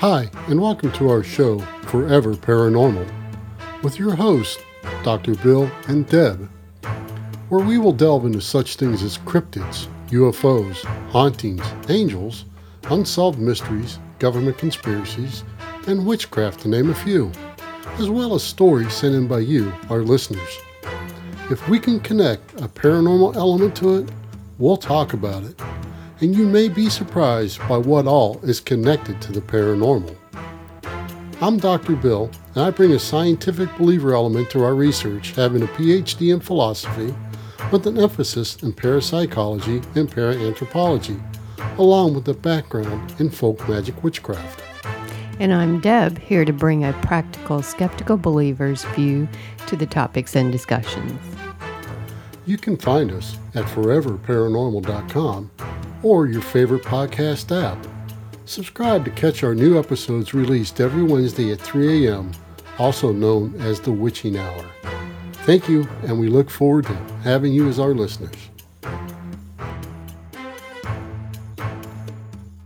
Hi, and welcome to our show, 4Ever Paranormal, with your hosts, Dr. Bill and Deb, where we will delve into such things as cryptids, UFOs, hauntings, angels, unsolved mysteries, government conspiracies, and witchcraft, to name a few, as well as stories sent in by you, our listeners. If we can connect a paranormal element to it, we'll talk about it. And you may be surprised by what all is connected to the paranormal. I'm Dr. Bill, and I bring a scientific believer element to our research, having a PhD in philosophy with an emphasis in parapsychology and paraanthropology, along with a background in folk magic witchcraft. And I'm Deb, here to bring a practical, skeptical believer's view to the topics and discussions. You can find us at 4everparanormal.com or your favorite podcast app. Subscribe to catch our new episodes released every Wednesday at 3 a.m., also known as the Witching Hour. Thank you, and we look forward to having you as our listeners.